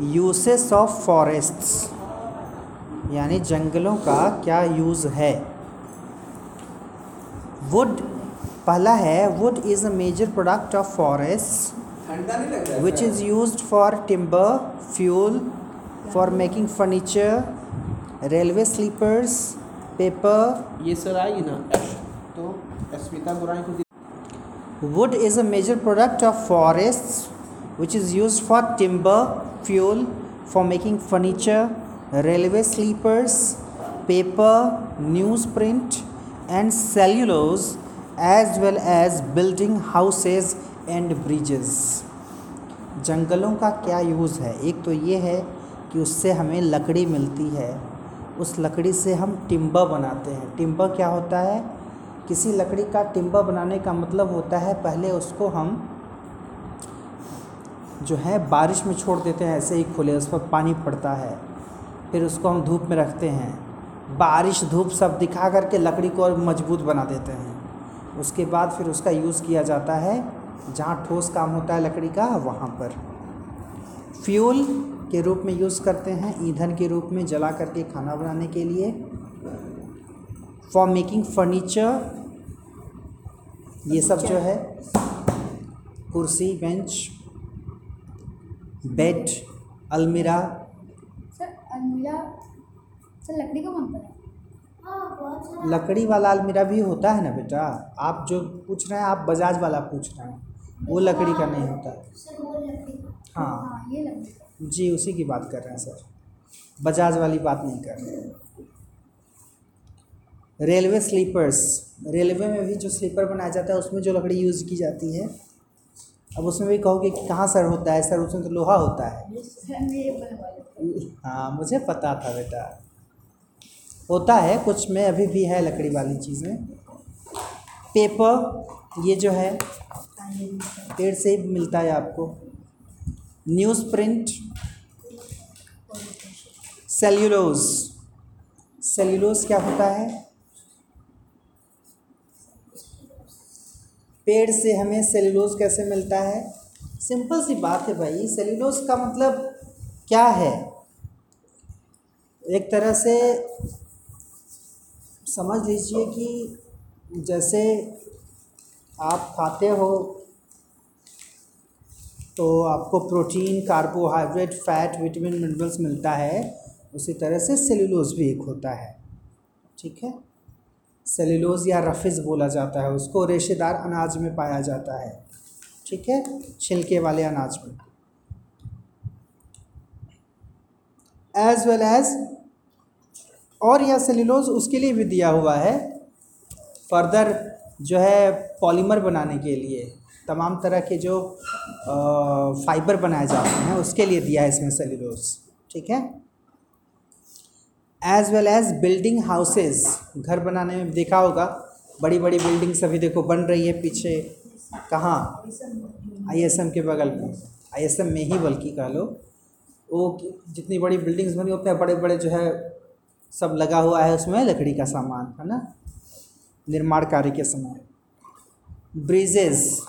Uses of forests यानी जंगलों का क्या यूज़ है? वुड पहला है wood is a major product of forest which is use for timber fuel for making furniture railway sleepers paper ये सर आएगी ना? तो wood is a major product of forest which is use for timber fuel, for making furniture, railway sleepers, paper, newsprint, and cellulose, as well as building houses and bridges. जंगलों का क्या use है एक तो ये है कि उससे हमें लकड़ी मिलती है उस लकड़ी से हम टिम्बर बनाते हैं टिम्बर क्या होता है किसी लकड़ी का टिम्बर बनाने का मतलब होता है पहले उसको हम जो है बारिश में छोड़ देते हैं ऐसे ही खुले उस पर पानी पड़ता है। फिर उसको हम धूप में रखते हैं। बारिश धूप सब दिखा करके लकड़ी को और मज़बूत बना देते हैं। उसके बाद फिर उसका यूज़ किया जाता है जहाँ ठोस काम होता है लकड़ी का वहाँ पर। फ्यूल के रूप में यूज़ करते हैं ईंधन के रूप में जला करके खाना बनाने के लिए। फॉर मेकिंग फर्नीचर ये सब जो है कुर्सी बेंच बेड अलमीरा। सर अलमीरा। सर लकड़ी का बनता है। लकड़ी वाला अलमीरा भी होता है ना बेटा? आप जो पूछ रहे हैं आप बजाज वाला पूछ रहे हैं। वो लकड़ी का नहीं होता। हाँ। हाँ ये लकड़ी जी उसी की बात कर रहे हैं सर। बजाज वाली बात नहीं कर रहे। हैं रेलवे स्लीपर्स। रेलवे में भी जो स्लीपर बनाया जाता है उसमें जो लकड़ी यूज़ की जाती है अब उसमें भी कहोगे कि कहाँ सर होता है? सर उसमें तो लोहा होता है। हाँ मुझे पता था बेटा। होता है, कुछ में अभी भी है लकड़ी वाली चीज़ें। पेपर, ये जो है, पेड़ से ही मिलता है आपको। News print, cellulose. सेल्यूलोज क्या होता है? पेड़ से हमें सेल्यूलोज कैसे मिलता है? सिंपल सी बात है भाई सेल्यूलोज का मतलब क्या है? एक तरह से समझ लीजिए कि जैसे आप खाते हो तो आपको protein carbohydrate fat vitamin minerals मिलता है। उसी तरह से सेल्यूलोज भी एक होता है। ठीक है? सेल्यूलोज या रफिज बोला जाता है, उसको रेशेदार अनाज में पाया जाता है। ठीक है? छिलके वाले अनाज में। एज वेल एज और यह सेल्यूलोज उसके लिए भी दिया हुआ है, फर्दर जो है पॉलीमर बनाने के लिए। तमाम तरह के जो फाइबर बनाए जाते हैं, उसके लिए दिया है इसमें सेल्यूलोज। ठीक है? As well as building houses घर बनाने में देखा होगा बड़ी बड़ी बिल्डिंग्स अभी देखो बन रही है पीछे। कहाँ? आईएसएम के बगल में। आईएसएम में ही बल्कि कह लो। वो जितनी बड़ी बिल्डिंग्स बनी, उतने बड़े बड़े जो है, सब लगा हुआ है उसमें लकड़ी का सामान, है ना? निर्माण कार्य के समय। ब्रिजेज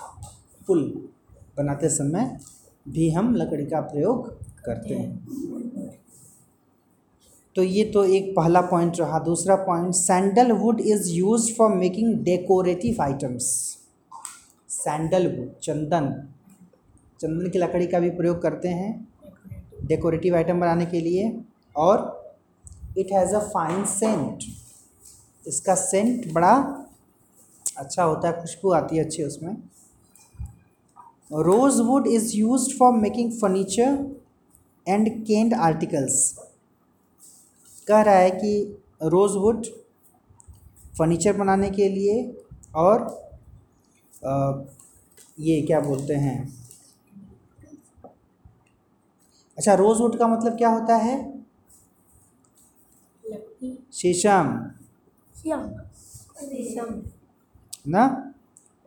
पुल बनाते समय भी हम लकड़ी का प्रयोग करते हैं। तो ये तो एक पहला पॉइंट रहा। दूसरा point sandalwood is use for making decorative items sandalwood चंदन। चंदन की लकड़ी का भी प्रयोग करते हैं डेकोरेटिव आइटम बनाने के लिए। और it has a fine scent इसका सेंट बड़ा अच्छा होता है, खुशबू आती है अच्छी उसमें। Rosewood is use for making furniture and carved articles कह रहा है कि रोज़वुड फर्नीचर बनाने के लिए और आ, ये क्या बोलते हैं? अच्छा रोज़वुड का मतलब क्या होता है? शीशम। ना?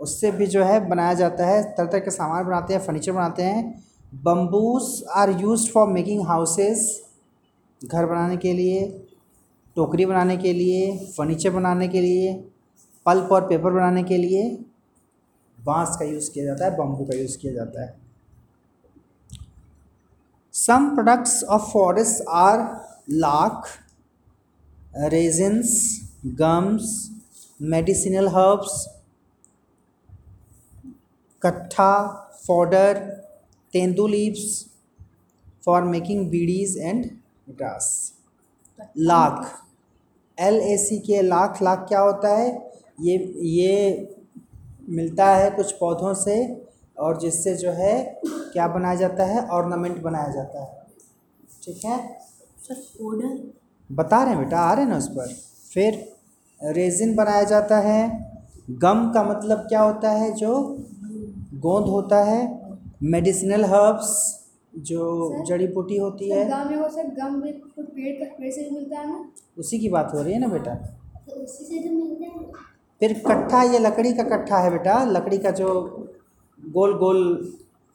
उससे भी जो है बनाया जाता है तरह तरह के सामान बनाते हैं फर्नीचर बनाते हैं। Bamboos are use for making houses. घर बनाने के लिए, टोकरी बनाने के लिए, फर्नीचर बनाने के लिए, पल्प और पेपर बनाने के लिए बाँस का यूज़ किया जाता है बम्बू का यूज़ किया जाता है। Some products of forest are lac resins gums medicinal herbs katha fodder tendu leaves for making bidis and grass lac. L A C के लाख लाख क्या होता है? ये ये मिलता है कुछ पौधों से और जिससे जो है क्या बनाया जाता है? ऑर्नामेंट बनाया जाता है। ठीक है? सर ऑर्डर बता रहे हैं बेटा आ रहे हैं ना उस पर। फिर रेजिन बनाया जाता है। गम का मतलब क्या होता है जो? गोंद। होता है। मेडिसिनल हर्ब्स जो जड़ी बूटी होती है। गाँव में वो सर गम भी तो पेड़ का पेड़ से भी मिलता है ना? उसी की बात हो रही है ना बेटा? तो उसी से तो मिलता है। फिर कट्ठा ये लकड़ी का कट्ठा है बेटा। लकड़ी का जो गोल गोल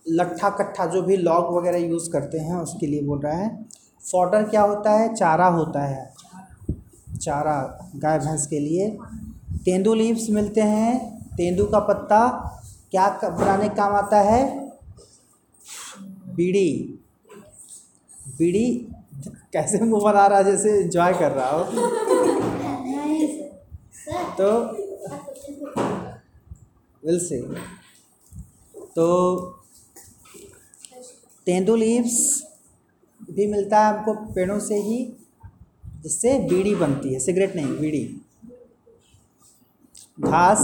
लट्ठा कट्ठा जो भी लॉग वगैरह यूज़ करते हैं उसके लिए बोल रहा है। फॉडर क्या होता है? चारा होता है। चारा गाय भैंस के लिए। तेंदू लीव्स मिलते हैं। तेंदू का पत्ता क्या बनाने काम आता है? बीड़ी। बीड़ी कैसे मुँह बना रहा जैसे एंजॉय कर रहा हो। तो विल से तो तेंदू लीव्स भी मिलता है हमको पेड़ों से ही, जिससे बीड़ी बनती है। सिगरेट नहीं, बीड़ी। घास।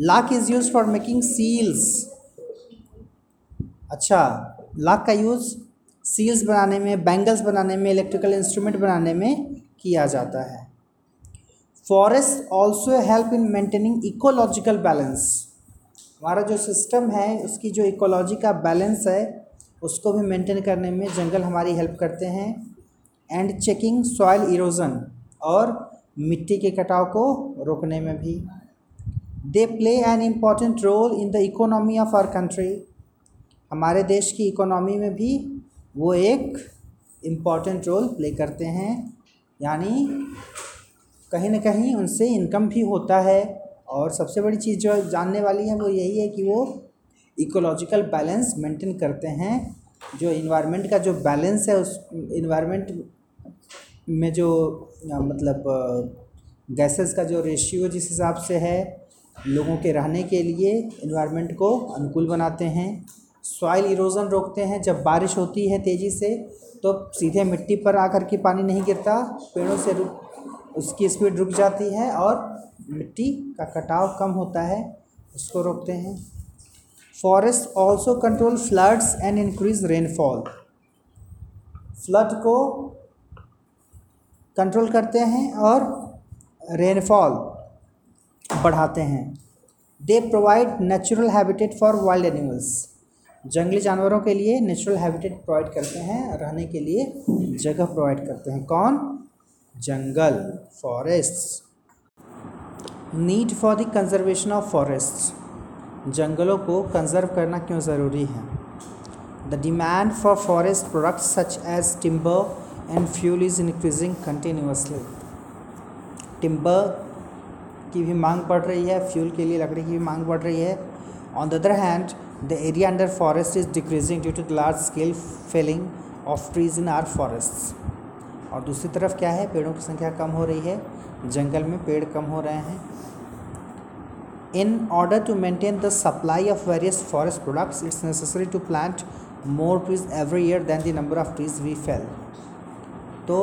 Lac is use for making seals अच्छा। लाख का यूज़ सील्स बनाने में, बैंगल्स बनाने में, इलेक्ट्रिकल इंस्ट्रूमेंट बनाने में किया जाता है। Forest also help in maintaining ecological balance. हमारा जो सिस्टम है, उसकी जो इकोलॉजी का बैलेंस है, उसको भी मेंटेन करने में जंगल हमारी हेल्प करते हैं। एंड चेकिंग सॉइल इरोजन और मिट्टी के कटाव को रोकने में भी। They play an important role in the economy of our country. हमारे देश की इकोनॉमी में भी वो एक इंपॉर्टेंट रोल प्ले करते हैं। यानी कहीं ना कहीं उनसे इनकम भी होता है और सबसे बड़ी चीज़ जो जानने वाली है वो यही है कि वो इकोलॉजिकल बैलेंस मेंटेन करते हैं। जो इन्वायरमेंट का जो बैलेंस है उस इन्वायरमेंट में जो मतलब गैसेस का जो रेशियो जिस हिसाब से है, लोगों के रहने के लिए इन्वायरमेंट को अनुकूल बनाते हैं। सॉइल इरोजन रोकते हैं। जब बारिश होती है तेज़ी से तो सीधे मिट्टी पर आकर के पानी नहीं गिरता, पेड़ों से रुक उसकी स्पीड रुक जाती है और मिट्टी का कटाव कम होता है, उसको रोकते हैं। Forest also control floods and increase rainfall flood को कंट्रोल करते हैं और रेनफॉल बढ़ाते हैं। They provide natural habitat for wild animals जंगली जानवरों के लिए नेचुरल हैबिटेट प्रोवाइड करते हैं, रहने के लिए जगह प्रोवाइड करते हैं। कौन? जंगल forest need for the conservation of forest जंगलों को कंजर्व करना क्यों ज़रूरी है? The demand for forest products such as timber and fuel is increasing continuously timber की भी मांग बढ़ रही है फ्यूल के लिए लकड़ी की भी मांग बढ़ रही है। On the other hand the area under forest is decreasing due to the large scale felling of trees in our forests और दूसरी तरफ़ क्या है? पेड़ों की संख्या कम हो रही है। जंगल में पेड़ कम हो रहे हैं। In order to maintain the supply of various forest products it's necessary to plant more trees every year than the number of trees we fell तो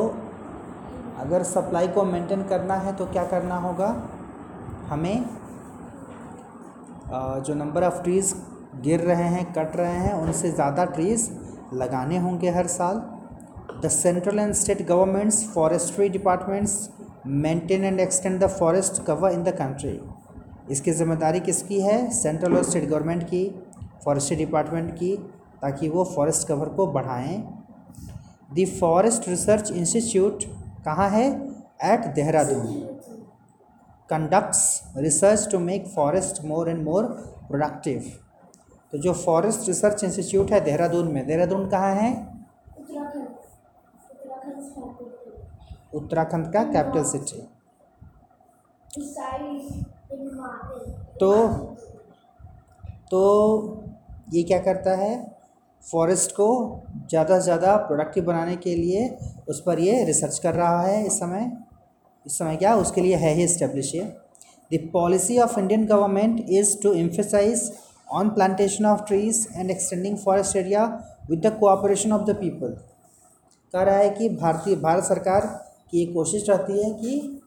अगर सप्लाई को मेंटेन करना है तो क्या करना होगा? हमें जो नंबर ऑफ़ ट्रीज़ गिर रहे हैं, कट रहे हैं, उनसे ज़्यादा ट्रीज़ लगाने होंगे हर साल। The central and state governments forestry departments maintain and extend the forest cover in the country इसकी ज़िम्मेदारी किसकी है? सेंट्रल और स्टेट गवर्नमेंट की फॉरेस्ट्री डिपार्टमेंट की, ताकि वो फॉरेस्ट कवर को बढ़ाएँ। द फॉरेस्ट रिसर्च इंस्टीट्यूट कहाँ है? At Dehradun conducts research to make forest more and more productive तो जो फॉरेस्ट रिसर्च इंस्टीट्यूट है देहरादून में, देहरादून कहाँ है? उत्तराखंड का कैपिटल सिटी। तो तो ये क्या करता है? फॉरेस्ट को ज़्यादा से ज़्यादा प्रोडक्टिव बनाने के लिए उस पर ये रिसर्च कर रहा है इस समय। इस समय क्या? उसके लिए है ही इस्टेब्लिश ये। The policy of Indian government is to emphasise on plantation of trees and extending forest area with the cooperation of the people कह रहा है कि भारतीय, भारत सरकार की ये कोशिश रहती है कि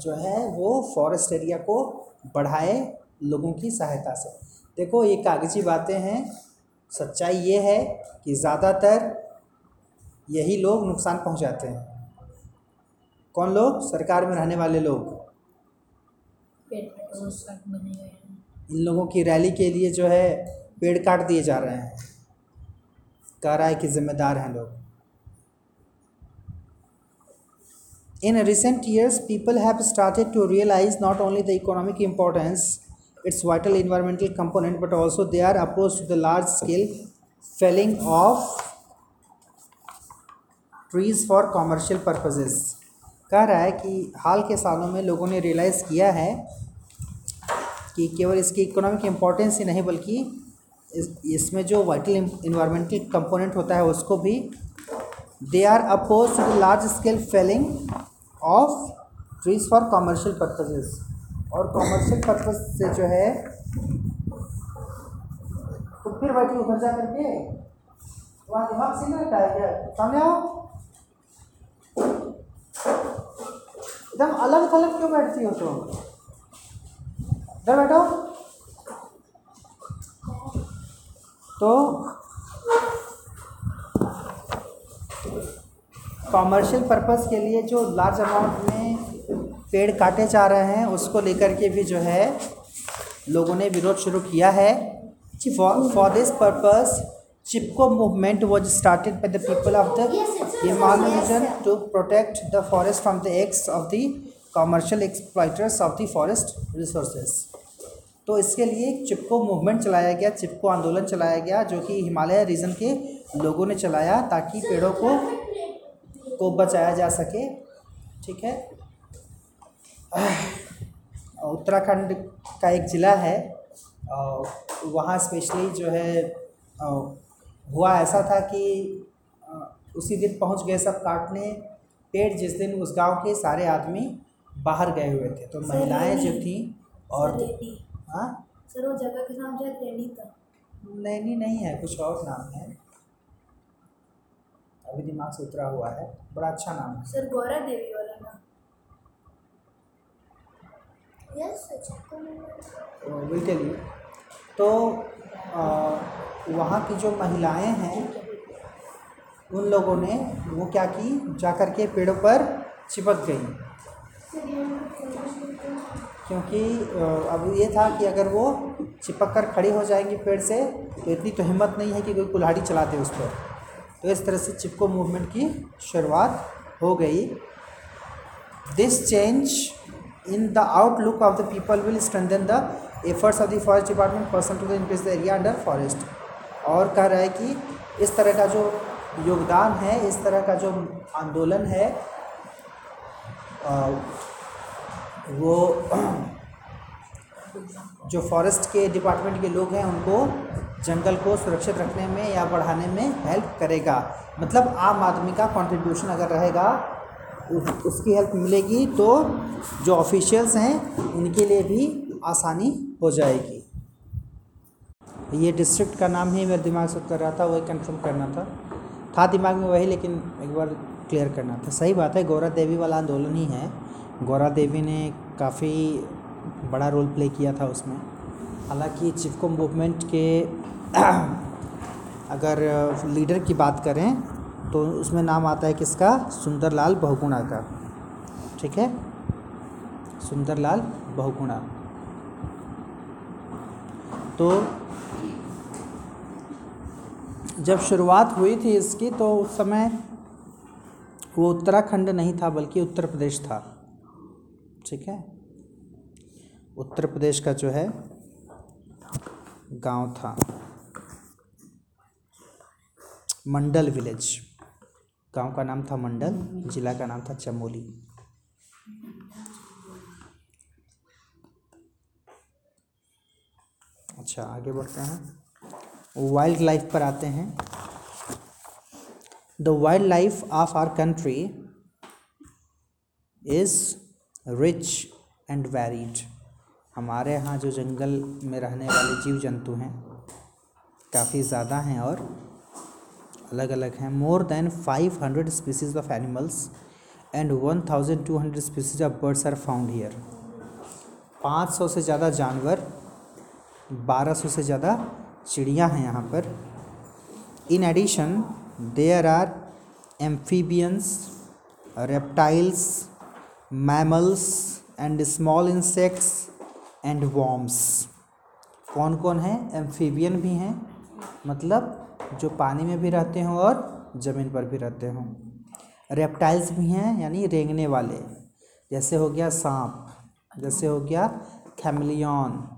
जो है वो फॉरेस्ट एरिया को बढ़ाए लोगों की सहायता से। देखो ये कागज़ी बातें हैं। सच्चाई ये है कि ज़्यादातर यही लोग नुकसान पहुंचाते हैं। कौन लोग? सरकार में रहने वाले लोग। इन लोगों की रैली के लिए जो है पेड़ काट दिए जा रहे हैं। कह रहा है कि जिम्मेदार हैं लोग। In recent years people have started to realise not only the economic importance it's vital environmental component but also they are approach to the large scale felling of trees for commercial purposes कह रहा है कि हाल के सालों में लोगों ने realise किया है कि केवल इसकी इकोनॉमिक इम्पोर्टेंस ही नहीं, बल्कि इस, इसमें जो वाइटल इन्वायरमेंटल कंपोनेंट होता है, उसको भी they are opposed to the large scale felling of trees for commercial purposes और कॉमर्शियल पर्पज से जो है तो फिर बैठी उधर जा करके, वहाँ दिमाग से क्या सामने आओ। एकदम अलग थलग क्यों बैठती हो तुम? इधर बैठो। तो कॉमर्शियल पर्पस के लिए जो लार्ज अमाउंट में पेड़ काटे जा रहे हैं उसको लेकर के भी जो है लोगों ने विरोध शुरू किया है। For this purpose Chipko movement was started by the people of the Himalaya region to protect the forest from the axe of the commercial exploiters of the forest resources तो इसके लिए एक चिपको मूवमेंट चलाया गया चिपको आंदोलन चलाया गया जो कि हिमालय रीजन के लोगों ने चलाया ताकि पेड़ों को को बचाया जा सके। ठीक है? उत्तराखंड का एक ज़िला है वहाँ स्पेशली जो है हुआ ऐसा था कि उसी दिन पहुँच गए सब काटने पेड़ जिस दिन उस गाँव के सारे आदमी बाहर गए हुए थे। तो महिलाएँ जो थी और हाँ? सर वो जगह का नाम शायद रेडी था नैनी नहीं है कुछ और नाम है। अभी दिमाग से उतरा हुआ है बड़ा अच्छा नाम है। सर गौरा देवी वाला ना यस विल टेल यू तो अ, वहाँ की जो महिलाएँ हैं उन लोगों ने वो क्या की? जा कर के पेड़ों पर चिपक गई। क्योंकि अब ये था कि अगर वो चिपक कर खड़ी हो जाएँगी पेड़ से तो इतनी तो हिम्मत नहीं है कि कोई कुल्हाड़ी चला दे उस पर। तो इस तरह से चिपको मूवमेंट की शुरुआत हो गई। This change in the outlook of the people will strengthen the efforts of the forest department person to increase the area under forest और कह रहा है कि इस तरह का जो योगदान है इस तरह का जो आंदोलन है अ, वो जो फॉरेस्ट के डिपार्टमेंट के लोग हैं, उनको जंगल को सुरक्षित रखने में या बढ़ाने में हेल्प करेगा। मतलब आम आदमी का कंट्रीब्यूशन अगर रहेगा उसकी हेल्प मिलेगी तो जो ऑफिशियल्स हैं, उनके लिए भी आसानी हो जाएगी। ये डिस्ट्रिक्ट का नाम ही मेरे दिमाग से कर रहा था, वही कंफर्म करना था। था दिमाग में वही, लेकिन एक बार क्लियर करना था। सही बात है गौरा देवी वाला आंदोलन ही है। गौरा देवी ने काफ़ी बड़ा रोल प्ले किया था उसमें। हालाँकि चिपको मूवमेंट के अगर लीडर की बात करें तो उसमें नाम आता है किसका? सुंदरलाल बहुगुणा का। ठीक है? सुंदरलाल बहुगुणा। तो जब शुरुआत हुई थी इसकी तो उस समय वो उत्तराखंड नहीं था, बल्कि उत्तर प्रदेश था। ठीक है? उत्तर प्रदेश का जो है, गाँव था। मंडल विलेज। गाँव का नाम था मंडल, जिला का नाम था चमोली। अच्छा आगे बढ़ते हैं। वाइल्ड लाइफ पर आते हैं। The wild life of our country is rich and varied. हमारे यहाँ जो जंगल में रहने वाले जीव जंतु हैं, काफ़ी ज़्यादा हैं और अलग अलग हैं। More than five hundred species of animals and one thousand two hundred species of birds are found here पाँच सौ से ज़्यादा जानवर, बारह सौ से ज़्यादा चिड़िया हैं यहाँ पर। In addition there are amphibians reptiles mammals and small insects and worms. कौन कौन है? एम्फीबियन भी हैं मतलब जो पानी में भी रहते हों और ज़मीन पर भी रहते हों। रेप्टाइल्स भी हैं, यानी रेंगने वाले। जैसे हो गया सांप, जैसे हो गया खैमलियन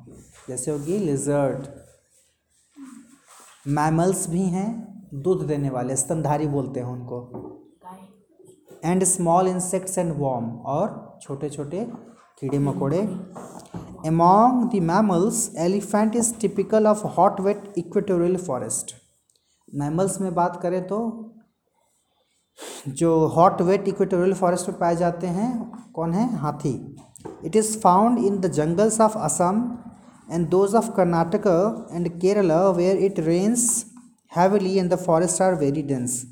जैसे होगी लिजर्ड मैमल्स भी हैं, दूध देने वाले, स्तनधारी बोलते हैं उनको। And small insects and warm और छोटे छोटे कीड़े मकोड़े। Among the mammals elephant is typical of hot wet equatorial forest mammals में बात करें तो जो हॉट वेट इक्वेटोरियल फॉरेस्ट में पाए जाते हैं, कौन है? हाथी। It is found in the jungles of Assam and those of Karnataka and Kerala where it rains heavily and the forest are very dense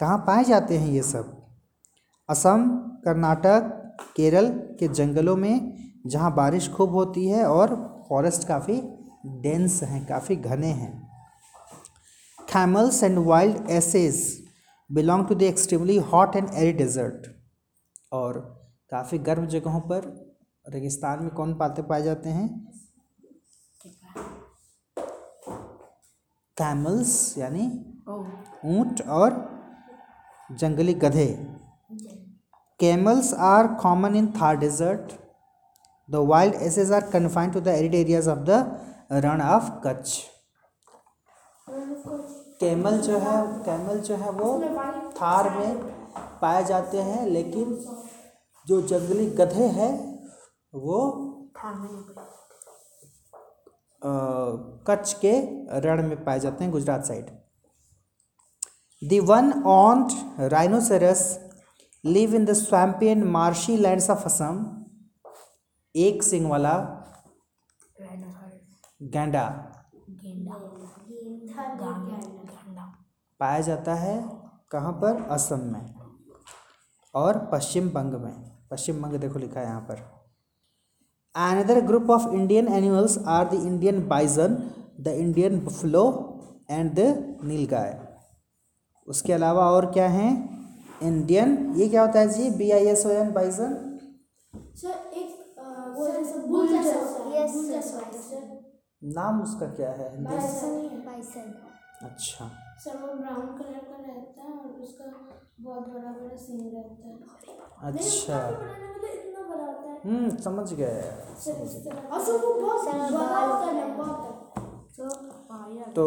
कहाँ पाए जाते हैं ये सब? असम कर्नाटक केरल के जंगलों में जहाँ बारिश खूब होती है और फॉरेस्ट काफ़ी डेंस हैं काफ़ी घने हैं। Camels and wild asses belong to the extremely hot and arid desert और काफ़ी गर्म जगहों पर रेगिस्तान में कौन पाते पाए जाते हैं? कैमल्स यानी ऊँट और जंगली गधे। Camels are common in Thar desert the wild asses are confined to the arid areas of the Rann of Kutch camel जो है कैमल जो है वो थार में पाए जाते हैं लेकिन जो जंगली गधे हैं वो कच्छ के रण में पाए जाते हैं Gujarat side the one horned rhinoceros live in the swampy and marshy lands of Assam एक सिंग वाला गेंडा पाया जाता है कहाँ पर? असम में और पश्चिम बंग में। पश्चिम बंग देखो लिखा है यहाँ पर। Another group of Indian animals are the Indian bison the Indian buffalo and the nilgai उसके अलावा और क्या हैं? इंडियन ये क्या होता है जी? B I S O N bison uh, है है नाम उसका क्या है? अच्छा। सर वो ब्राउन कलर का रहता है और उसका बहुत बड़ा बड़ा सींग रहता है। अच्छा। इतना बड़ा होता हम्म समझ गए और सर वो बहुत बड़ा होता है। तो तो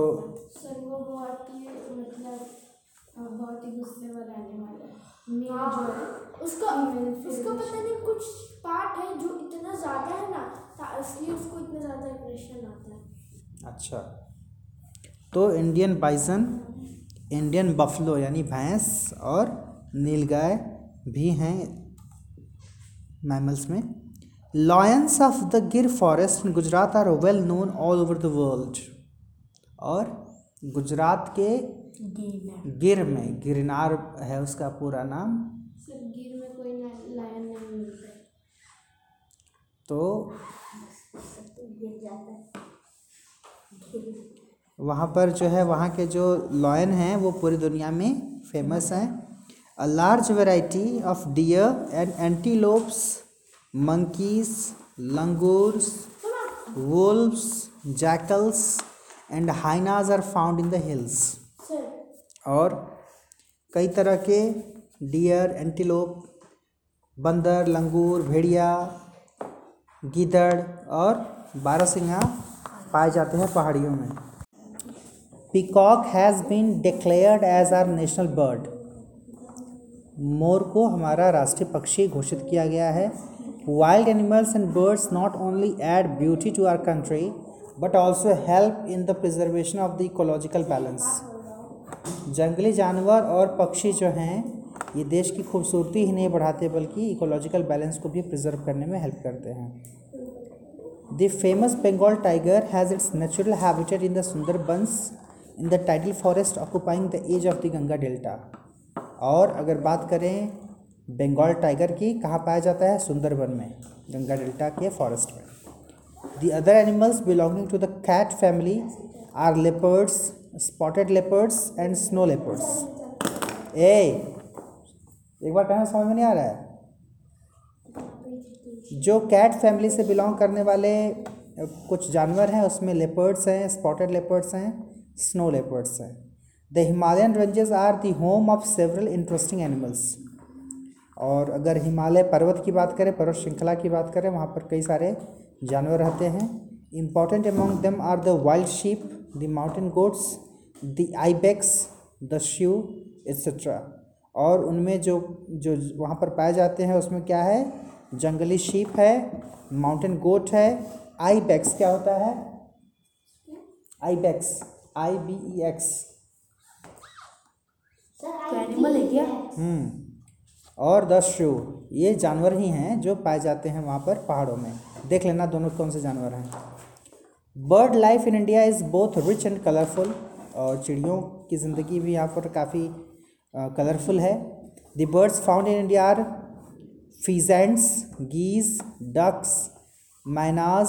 सर वो बहुत ही मतलब बहुत ही गुस्से वाला रहने वाला है। मेल जो है उसका उसका पता नहीं कुछ पार्ट है जो इतना ज़्यादा है ना इसलिए उसको इतना ज़्यादा एग्रेशन आता है। अच्छा। तो इंडियन बाइसन इंडियन बफलो यानी भैंस और नीलगाय भी हैं मैमल्स में। Lions of the Gir forest in Gujarat are well known all over the world और गुजरात के गिर में गिरनार है उसका पूरा नाम। गिर में कोई लायन नहीं मिलता तो वहाँ पर जो है वहाँ के जो लॉयन हैं वो पूरी दुनिया में फ़ेमस हैं। A large variety of deer and antelopes monkeys langurs wolves jackals and hyenas are found in the hills sir और कई तरह के डियर, एंटीलोप, बंदर, लंगूर, भेड़िया, गीदड़ और बारहसिंगा पाए जाते हैं पहाड़ियों में। Peacock has been declared as our national bird मोर को हमारा राष्ट्रीय पक्षी घोषित किया गया है। Wild animals and birds not only add beauty to our country but also help in the preservation of the ecological balance जंगली जानवर और पक्षी जो हैं ये देश की खूबसूरती ही नहीं बढ़ाते बल्कि इकोलॉजिकल बैलेंस को भी प्रिजर्व करने में हेल्प करते हैं। The famous Bengal tiger has its natural habitat in the Sundarbans in the tidal forest occupying the edge of the Ganga delta और अगर बात करें बंगाल टाइगर की कहाँ पाया जाता है? सुंदरबन में गंगा डेल्टा के फॉरेस्ट में। The other animals belonging to the cat family are leopards, spotted leopards and snow leopards ए एक बार कहना समझ में नहीं आ रहा है? जो कैट फैमिली से बिलोंग करने वाले कुछ जानवर हैं, उसमें लेपर्ड्स हैं स्पॉटेड लेपर्ड्स हैं स्नो लेपर्ड्स हैं। The Himalayan ranges are the home of several interesting animals और अगर हिमालय पर्वत की बात करें, पर्वत श्रृंखला की बात करें, वहाँ पर कई सारे जानवर रहते हैं। Important among them are the wild sheep the mountain goats the ibex the shrew etcetera और उनमें जो जो वहाँ पर पाए जाते हैं उसमें क्या है? जंगली शीप है माउंटेन गोट है आईबेक्स क्या होता है? Ibex I B E X animal है क्या? हम्म। और द श्यू ये जानवर ही हैं जो पाए जाते हैं वहाँ पर पहाड़ों में। देख लेना दोनों कौन से जानवर हैं। Bird life in India is both rich and colourful. और चिड़ियों की ज़िंदगी भी यहाँ पर काफ़ी कलरफुल है। The birds found in India are pheasants geese ducks mynas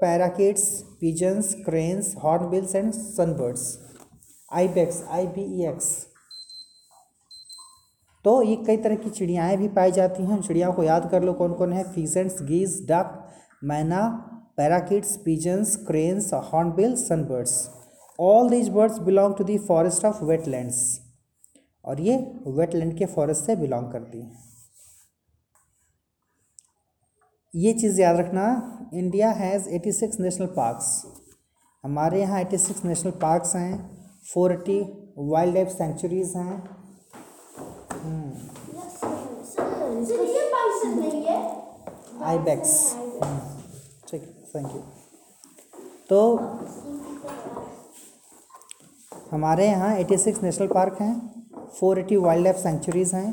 parakeets, pigeons, cranes, hornbills and sunbirds. Ibex, I B E X. तो ये कई तरह की चिड़ियाएँ भी पाई जाती हैं। उन चिड़ियाओं को याद कर लो कौन कौन है? Pheasants geese duck myna parakeets pigeons cranes hornbill sunbirds all these birds belong to the forest of wetlands और ये वेटलैंड के फॉरेस्ट से बिलोंग करती हैं। ये चीज़ याद रखना इंडिया हैज़ 86 नेशनल पार्क्स हमारे यहाँ 86 नेशनल पार्क्स हैं 480 वाइल्ड लाइफ सेंचुरीज़ हैं सर ये पाइसन नहीं है। आईबेक्स ठीक थैंक यू तो हमारे यहाँ 86 नेशनल पार्क हैं 480 वाइल्ड लाइफ सेंचुरीज़ हैं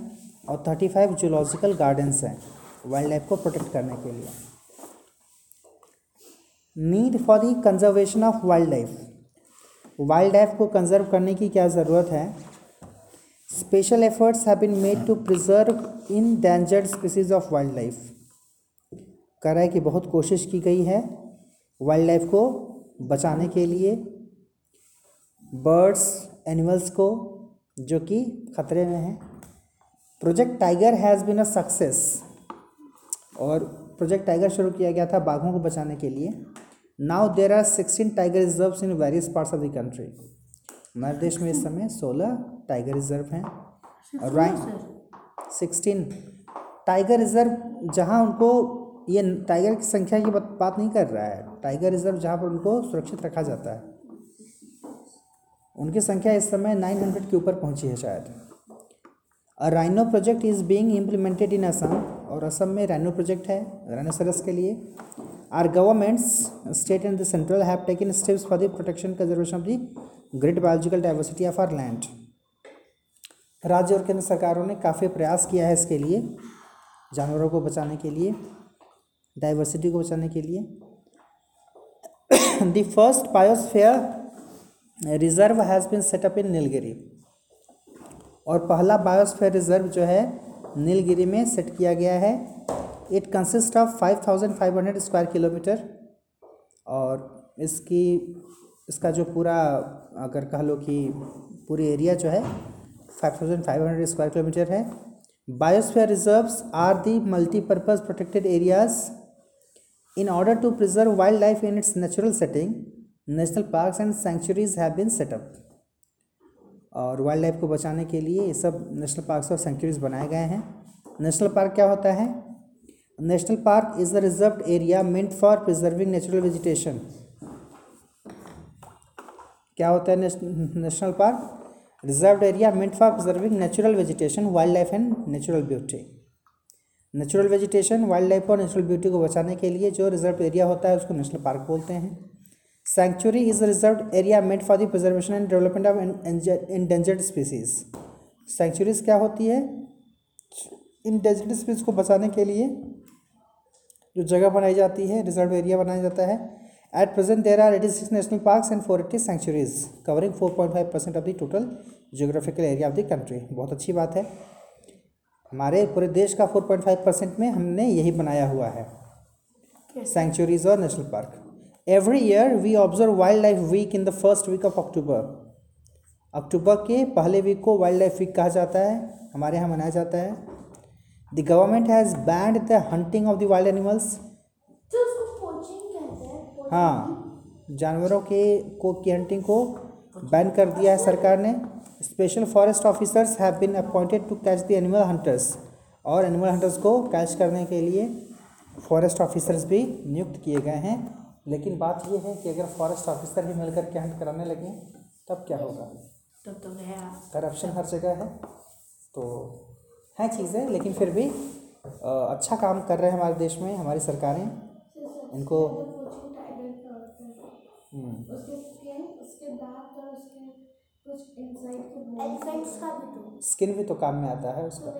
और 35 जूलॉजिकल गार्डन्स हैं वाइल्ड लाइफ को प्रोटेक्ट करने के लिए। Need for the conservation of wild life wild life को कंजर्व करने की क्या ज़रूरत है? Special efforts have been made to preserve endangered species of wild life कह रहा है कि बहुत कोशिश की गई है वाइल्ड लाइफ को बचाने के लिए। बर्ड्स एनिमल्स को जो कि खतरे में हैं। Project tiger has been a success और प्रोजेक्ट टाइगर शुरू किया गया था बाघों को बचाने के लिए। Now there are sixteen tiger reserves in various parts of the country हमारे देश में इस समय सोलह टाइगर रिज़र्व हैं। और राइन सिक्सटीन टाइगर रिज़र्व जहाँ उनको ये टाइगर की संख्या की बात नहीं कर रहा है। टाइगर रिज़र्व जहाँ पर उनको सुरक्षित रखा जाता है। उनकी संख्या इस समय 900 के ऊपर पहुँची है शायद। Rhino project is being implemented in Assam और असम में राइनो प्रोजेक्ट है राइनोसरस के लिए। Our governments state and the central have taken steps for the protection conservation of the great biological diversity of our land राज्य और केंद्र सरकारों ने काफ़ी प्रयास किया है इसके लिए, जानवरों को बचाने के लिए। डाइवर्सिटी को बचाने के लिए। The first biosphere reserve has been set up in Nilgiri और पहला बायोस्फेयर रिज़र्व जो है नीलगिरी में सेट किया गया है। It consist of five thousand five hundred square kilometre और इसकी, इसका जो पूरा, अगर कह लो कि पूरी एरिया जो है five thousand five hundred square kilometre है। Biosphere reserves are the multipurpose protected areas In order to preserve wildlife in its natural setting, national parks and sanctuaries have been set up. और wild life को बचाने के लिए ये सब national parks और centuries बनाए गए हैं। नेशनल पार्क क्या होता है? National park is the reserve area meant for preserving natural vegetation क्या होता है national park reserve area meant for preserving natural vegetation wild life and natural beauty natural vegetation wild life और natural beauty को बचाने के लिए जो reserve area होता है उसको नेशनल पार्क बोलते हैं। Sanctuary is reserve area made for the the and development of en- enja- endangered क्या होती है? Endangered species को बचाने के लिए जो जगह बनाई जाती है रिज़र्व एरिया बनाया जाता है। At present there are eighty six national parks and four eighty sanctuaries covering four point five percent of the total geographical area of the country बहुत अच्छी बात है। हमारे पूरे देश का फोर पॉइंट फाइव परसेंट में हमने यही बनाया हुआ है। Sanctuaries और national park every year we observe wild life week in the first week of October अक्टूबर के पहले वीक को वाइल्ड लाइफ वीक कहा जाता है हमारे यहाँ मनाया जाता है। The government has banned the hunting of the wild animals. हाँ जानवरों के को की हंटिंग को बैन कर दिया है सरकार ने special forest officers have been appointed to catch the animal hunters और एनिमल हंटर्स को कैच करने के लिए फॉरेस्ट ऑफिसर्स भी नियुक्त किए गए हैं। लेकिन बात यह है कि अगर फॉरेस्ट ऑफिसर ही मिलकर के हंट कराने लगे तब क्या होगा? तब तो गया करप्शन हर जगह है। तो है चीज़ें लेकिन फिर भी अच्छा काम कर रहे हैं हमारे देश में हमारी सरकारें। इनको उसके स्किन दांत और उसके कुछ इनसाइड के बोन्स एलिफेंट्स का भी तो। स्किन भी तो काम में आता है उसका